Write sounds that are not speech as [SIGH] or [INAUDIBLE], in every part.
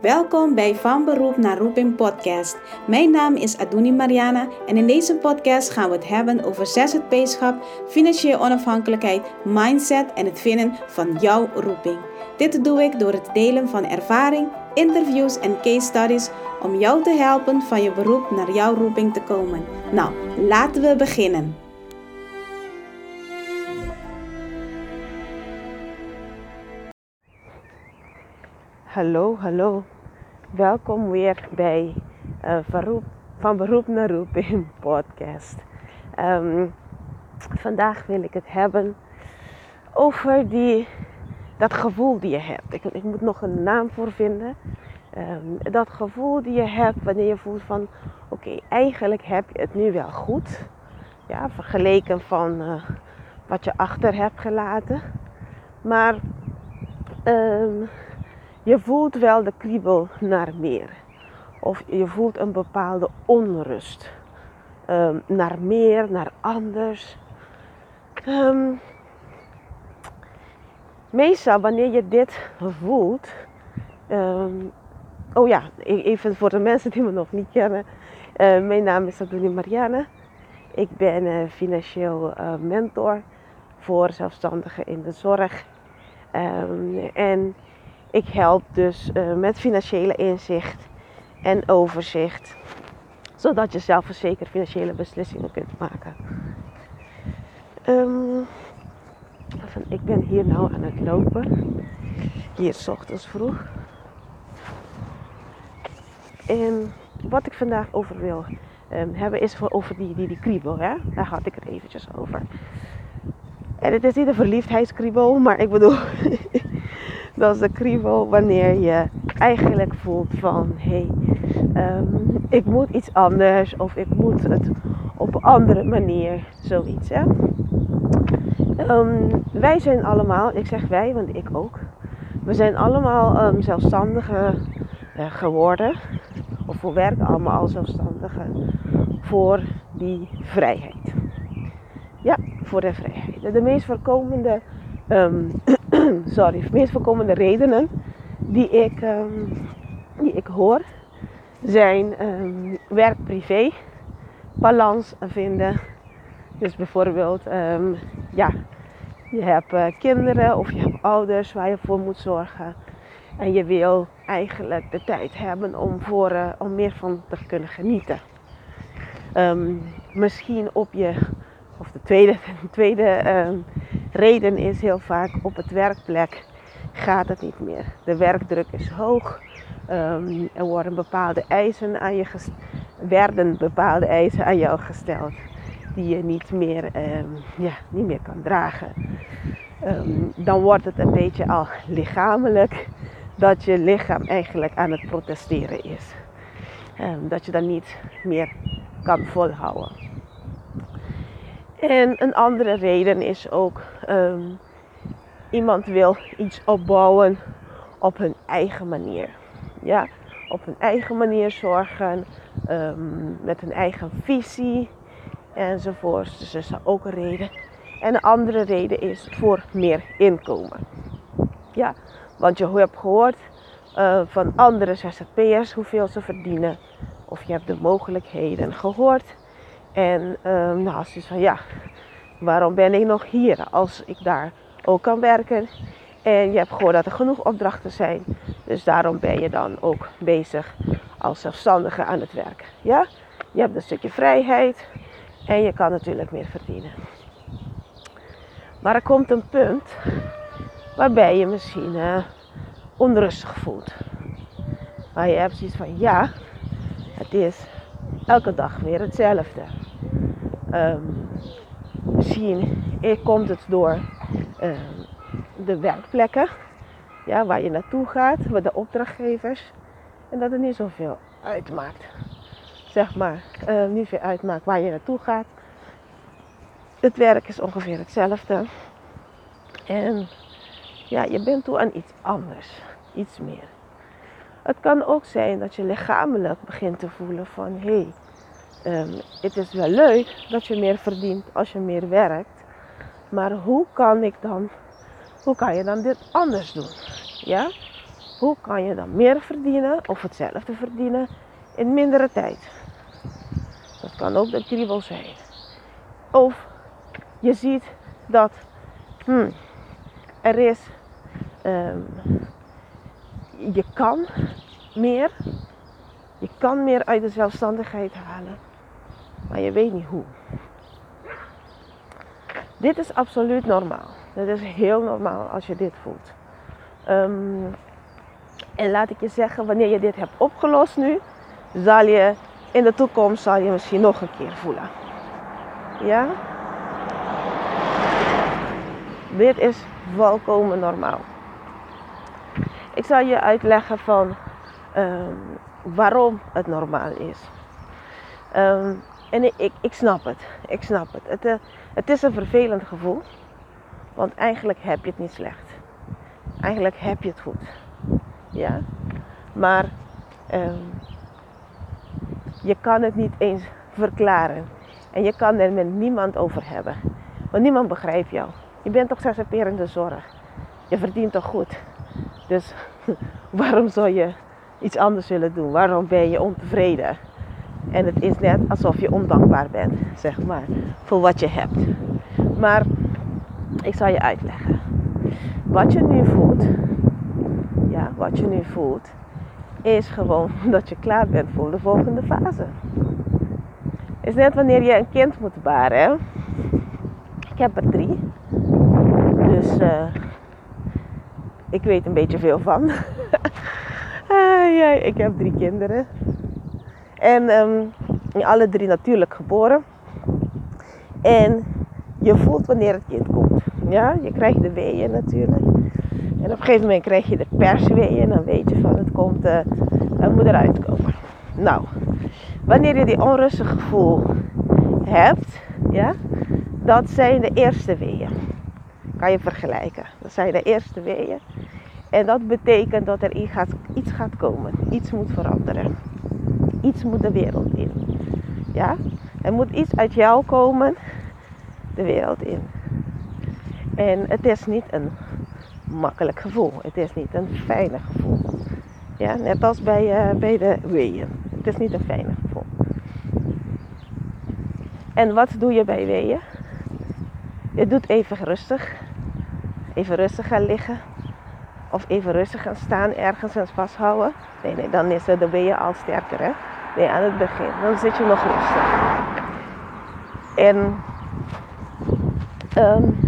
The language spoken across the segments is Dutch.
Welkom bij Van Beroep naar Roeping podcast. Mijn naam is Aduni Mariana en in deze podcast gaan we het hebben over ZZP-schap, financiële onafhankelijkheid, mindset en het vinden van jouw roeping. Dit doe ik door het delen van ervaring, interviews en case studies om jou te helpen van je beroep naar jouw roeping te komen. Nou, laten we beginnen. Hallo, hallo. Welkom weer bij uh, Van Beroep naar Roeping podcast. Um, vandaag wil ik het hebben over die, dat gevoel die je hebt. Ik, ik moet nog een naam voor vinden. Um, dat gevoel die je hebt wanneer je voelt van... Oké, eigenlijk heb je het nu wel goed. Ja, vergeleken van uh, wat je achter hebt gelaten. Maar... Um, je voelt wel de kriebel naar meer. Of je voelt een bepaalde onrust. Um, naar meer, naar anders. Um, meestal wanneer je dit voelt. Um, oh ja, e-, even voor de mensen die me nog niet kennen. Uh, mijn naam is Adoni Marianne. Ik ben uh, financieel uh, mentor voor zelfstandigen in de zorg. en ik help dus uh, met financiële inzicht en overzicht, zodat je zelfverzekerd financiële beslissingen kunt maken. Um, ik ben hier nou aan het lopen, hier s ochtends vroeg. En wat ik vandaag over wil um, hebben is over die, die, die kriebel. Hè? Daar had ik het eventjes over. En het is niet een verliefdheidskriebel, maar ik bedoel [LAUGHS] Dat is de kriebel wanneer je eigenlijk voelt van hé, hey, um, ik moet iets anders of ik moet het op een andere manier, zoiets. Hè? Um, wij zijn allemaal, ik zeg wij, want ik ook. We zijn allemaal um, zelfstandigen uh, geworden. Of we werken allemaal als zelfstandigen voor die vrijheid. Ja, voor de vrijheid. De meest voorkomende [CLEARS THROAT] sorry, de meest voorkomende redenen die ik, um, die ik hoor zijn um, werk-privé, balans vinden. Dus bijvoorbeeld, ja, je hebt uh, kinderen of je hebt ouders waar je voor moet zorgen. En je wil eigenlijk de tijd hebben om, voor, uh, om meer van te kunnen genieten. misschien op je, of de tweede, [LAUGHS] tweede reden is heel vaak op het werkplek gaat het niet meer. De werkdruk is hoog. Um, er worden bepaalde eisen aan je werden bepaalde eisen aan jou gesteld die je niet meer, um, ja, niet meer kan dragen. Um, dan wordt het een beetje al lichamelijk dat je lichaam eigenlijk aan het protesteren is. dat je dan niet meer kan volhouden. En een andere reden is ook um, iemand wil iets opbouwen op hun eigen manier. Ja, op hun eigen manier zorgen, um, met hun eigen visie enzovoort. Dus dat is ook een reden. En een andere reden is voor meer inkomen. Ja, want je hebt gehoord uh, van andere ZZP'ers hoeveel ze verdienen. Of je hebt de mogelijkheden gehoord en um, nou, ze is van ja, waarom ben ik nog hier als ik daar ook kan werken? En je hebt gehoord dat er genoeg opdrachten zijn. Dus daarom ben je dan ook bezig als zelfstandige aan het werk. Ja? Je hebt een stukje vrijheid en je kan natuurlijk meer verdienen. Maar er komt een punt waarbij je misschien uh, onrustig voelt. Maar je hebt zoiets van ja, het is elke dag weer hetzelfde. Um, misschien komt het door um, de werkplekken ja, waar je naartoe gaat, met de opdrachtgevers. En dat het niet zoveel uitmaakt. Zeg maar, uh, niet veel uitmaakt waar je naartoe gaat. Het werk is ongeveer hetzelfde. En ja, je bent toe aan iets anders, iets meer. Het kan ook zijn dat je lichamelijk begint te voelen van hé, hey, um, het is wel leuk dat je meer verdient als je meer werkt. Maar hoe kan ik dan, hoe kan je dan dit anders doen? Ja? hoe kan je dan meer verdienen of hetzelfde verdienen in mindere tijd? Dat kan ook de kriebel zijn. Of je ziet dat hmm, er is, um, je kan meer, je kan meer uit de zelfstandigheid halen, maar je weet niet hoe. Dit is absoluut normaal. Het is heel normaal als je dit voelt. Um, en laat ik je zeggen, wanneer je dit hebt opgelost nu, zal je in de toekomst zal je misschien nog een keer voelen. Ja? Dit is volkomen normaal. Ik zal je uitleggen van um, waarom het normaal is. Um, en ik, ik, snap het. Ik snap het. Het, uh, het is een vervelend gevoel. Want eigenlijk heb je het niet slecht. Eigenlijk heb je het goed. Ja? Maar um, je kan het niet eens verklaren. En je kan er met niemand over hebben. Want niemand begrijpt jou. Je bent toch zzp'er zorg. Je verdient toch goed. Dus [LAUGHS] waarom zou je iets anders willen doen? Waarom ben je ontevreden? En het is net alsof je ondankbaar bent, zeg maar, voor wat je hebt. Maar ik zal je uitleggen. Wat je nu voelt, ja, wat je nu voelt, is gewoon [LAUGHS] dat je klaar bent voor de volgende fase. Is net wanneer je een kind moet baren. Ik heb er drie. Dus uh, ik weet een beetje veel van. [LAUGHS] ik heb drie kinderen. En um, alle drie natuurlijk geboren. En je voelt wanneer het kind komt. Ja, je krijgt de weeën natuurlijk. En op een gegeven moment krijg je de persweeën. En dan weet je van het komt, uh, moet eruit komen. Nou, wanneer je die onrustige gevoel hebt, ja, dat zijn de eerste weeën. Kan je vergelijken. Dat zijn de eerste weeën. En dat betekent dat er iets gaat, komen. Iets moet veranderen. Iets moet de wereld in. Ja? Er moet iets uit jou komen, de wereld in. En het is niet een makkelijk gevoel. Het is niet een fijne gevoel. Ja, net als bij, uh, bij de weeën. Het is niet een fijne gevoel. En wat doe je bij weeën? Je doet even rustig. Even rustig gaan liggen. Of even rustig gaan staan ergens en vasthouden. Nee, nee, dan is de weeën al sterker. Hè? Nee, aan het begin. Dan zit je nog rustig. En um,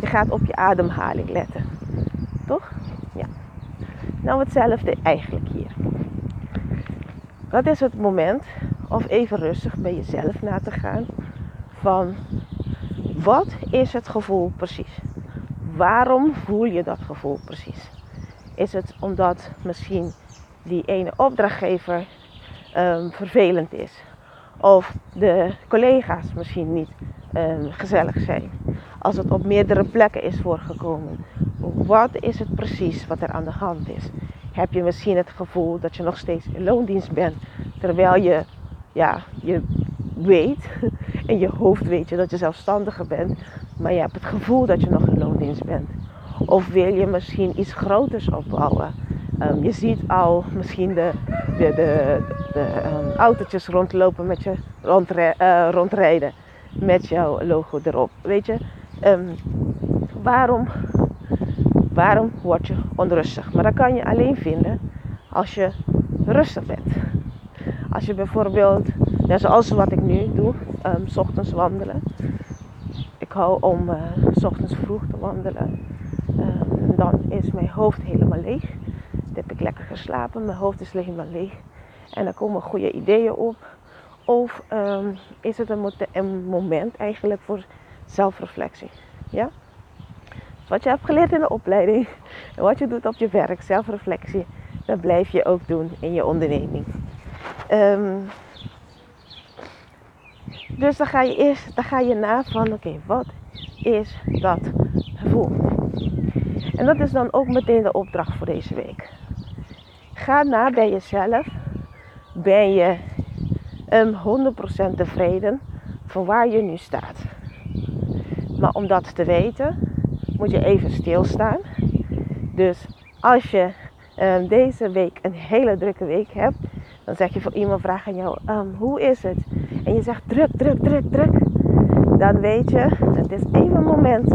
je gaat op je ademhaling letten. Toch? Ja. Nou, hetzelfde eigenlijk hier. Dat is het moment of even rustig bij jezelf na te gaan van wat is het gevoel precies? Waarom voel je dat gevoel precies? Is het omdat misschien die ene opdrachtgever um, vervelend is? Of de collega's misschien niet um, gezellig zijn? Als het op meerdere plekken is voorgekomen. Wat is het precies wat er aan de hand is? Heb je misschien het gevoel dat je nog steeds in loondienst bent, terwijl je, ja, je weet, [LAUGHS] in je hoofd weet je dat je zelfstandiger bent, maar je hebt het gevoel dat je nog in loondienst bent? Of wil je misschien iets groters opbouwen? Um, je ziet al misschien de, de, de, de um, autootjes rondlopen met je rondre uh, rondrijden met jouw logo erop. Weet je, um, waarom Waarom word je onrustig? Maar dat kan je alleen vinden als je rustig bent. Als je bijvoorbeeld, net zoals wat ik nu doe, s ochtends wandelen. Ik hou om uh, s ochtends vroeg te wandelen. Dan is mijn hoofd helemaal leeg. Dan heb ik lekker geslapen, mijn hoofd is helemaal leeg. En dan komen goede ideeën op. Of um, is het een, een moment eigenlijk voor zelfreflectie. Ja? wat je hebt geleerd in de opleiding en wat je doet op je werk, zelfreflectie, dat blijf je ook doen in je onderneming. Um, dus dan ga je eerst dan ga je na van oké, wat is dat gevoel? En dat is dan ook meteen de opdracht voor deze week. Ga na bij jezelf. Ben je um, 100% tevreden van waar je nu staat? Maar om dat te weten, moet je even stilstaan. Dus als je ehm, deze week een hele drukke week hebt, dan zeg je voor iemand vraagt aan jou, um, hoe is het? En je zegt druk, druk, druk, druk. Dan weet je, het is even een moment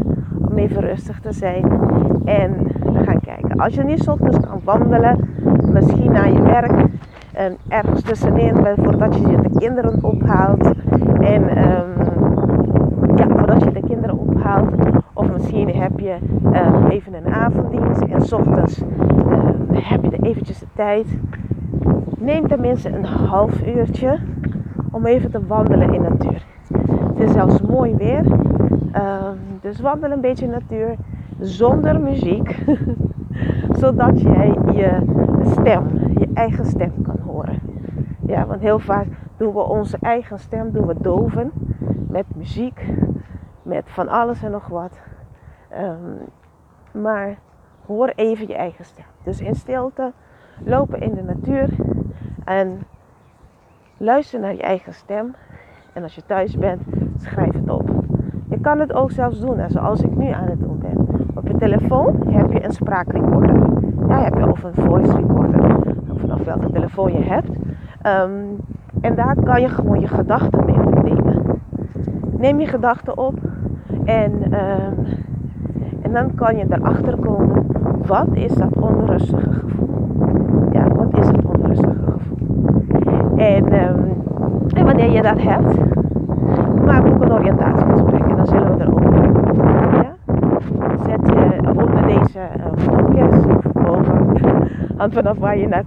om even rustig te zijn en te gaan kijken. Als je niet ochtends kan wandelen, misschien naar je werk, en ergens tussenin, voordat je de kinderen ophaalt. En um, ja, voordat je de kinderen ophaalt. Of misschien heb je uh, even een avonddienst en ochtends uh, heb je er eventjes de tijd. Neem tenminste een half uurtje om even te wandelen in de natuur. Het is zelfs mooi weer. Uh, dus wandel een beetje natuur zonder muziek. [LAUGHS] Zodat jij je stem, je eigen stem kan horen. Ja, want heel vaak doen we onze eigen stem doen we doven met muziek, met van alles en nog wat. Um, maar hoor even je eigen stem. Dus in stilte, lopen in de natuur en luister naar je eigen stem. En als je thuis bent, schrijf het op. Je kan het ook zelfs doen, zoals ik nu aan het doen ben. Op je telefoon heb je een spraakrecorder. Ja, heb je of een voice recorder. Of vanaf welke telefoon je hebt. Um, en daar kan je gewoon je gedachten mee opnemen. Neem je gedachten op en, um, en dan kan je erachter komen. Wat is dat onrustige gevoel? Ja, wat is het onrustige gevoel? En, um, en wanneer je dat hebt, maak ook een oriëntatiegesprek en dan zullen we erover hebben. Ja? Zet je onder deze uh, podcast of boven, [LAUGHS] hand vanaf waar je naar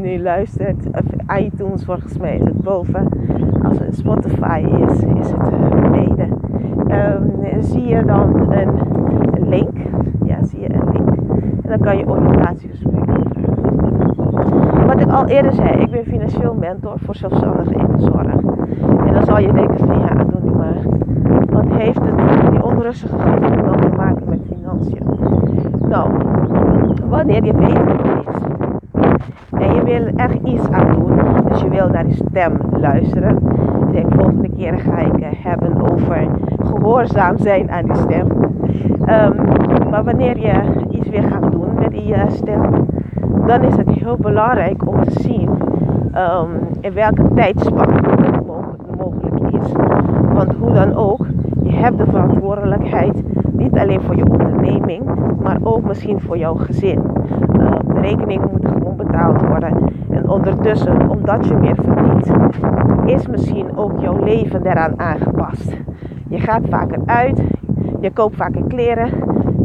nu, luistert, iTunes volgens mij is het boven. Als het Spotify is, is het uh, beneden. Um, zie je dan een, een, link. Ja, zie je een link. En dan kan je oriëntatiegesprekken vragen. Wat ik al eerder zei, ik ben financieel mentor voor zelfstandigen in zorg. En dan zal je denken van ja, doe nu maar. Wat heeft het, die onrustige gevoel dan te maken met financiën? Nou, wanneer je weet wat het. En je wil er iets aan doen. Dus je wil naar die stem luisteren. Ik denk volgende keer ga ik uh, hebben over gehoorzaam zijn aan die stem. Um, maar wanneer je iets weer gaat doen met die uh, stem, dan is het heel belangrijk om te zien um, in welke tijdspan het mogelijk is. Want hoe dan ook, je hebt de verantwoordelijkheid niet alleen voor je onderneming, maar ook misschien voor jouw gezin. Uh, de rekeningen moeten gewoon betaald worden. En ondertussen, omdat je meer verdient, is misschien ook jouw leven eraan aangepast. Je gaat vaker uit, je koopt vaker kleren,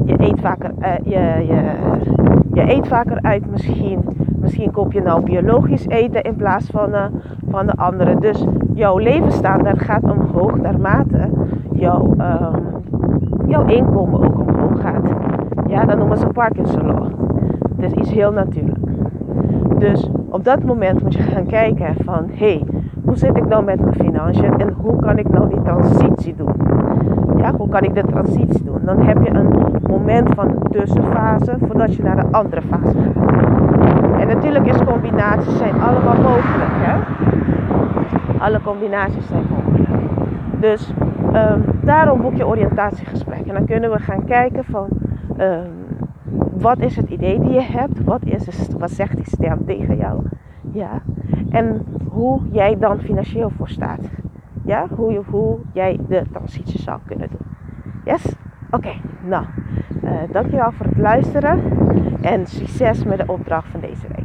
je eet vaker, uh, je, je, je eet vaker uit misschien. Misschien koop je nou biologisch eten in plaats van, uh, van de andere. Dus jouw levensstandaard gaat omhoog naarmate jouw, um, jouw inkomen ook omhoog gaat. Ja, dat noemen ze Parkinson law. Het is iets heel natuurlijk. Dus op dat moment moet je gaan kijken van hé, hey, hoe zit ik nou met mijn financiën en hoe kan ik nou die transitie doen? Ja, hoe kan ik de transitie doen? Dan heb je een moment van tussenfase voordat je naar de andere fase gaat. En natuurlijk is combinaties zijn allemaal mogelijk. Hè? Alle combinaties zijn mogelijk. Dus um, daarom boek je oriëntatiegesprek. En dan kunnen we gaan kijken van um, wat is het idee die je hebt? Wat, is wat zegt die stem tegen jou? Ja. En hoe jij dan financieel voor staat. Ja, hoe, jij de transitie zou kunnen doen. Yes? Oké, nou. Uh, dankjewel voor het luisteren. En succes met de opdracht van deze week.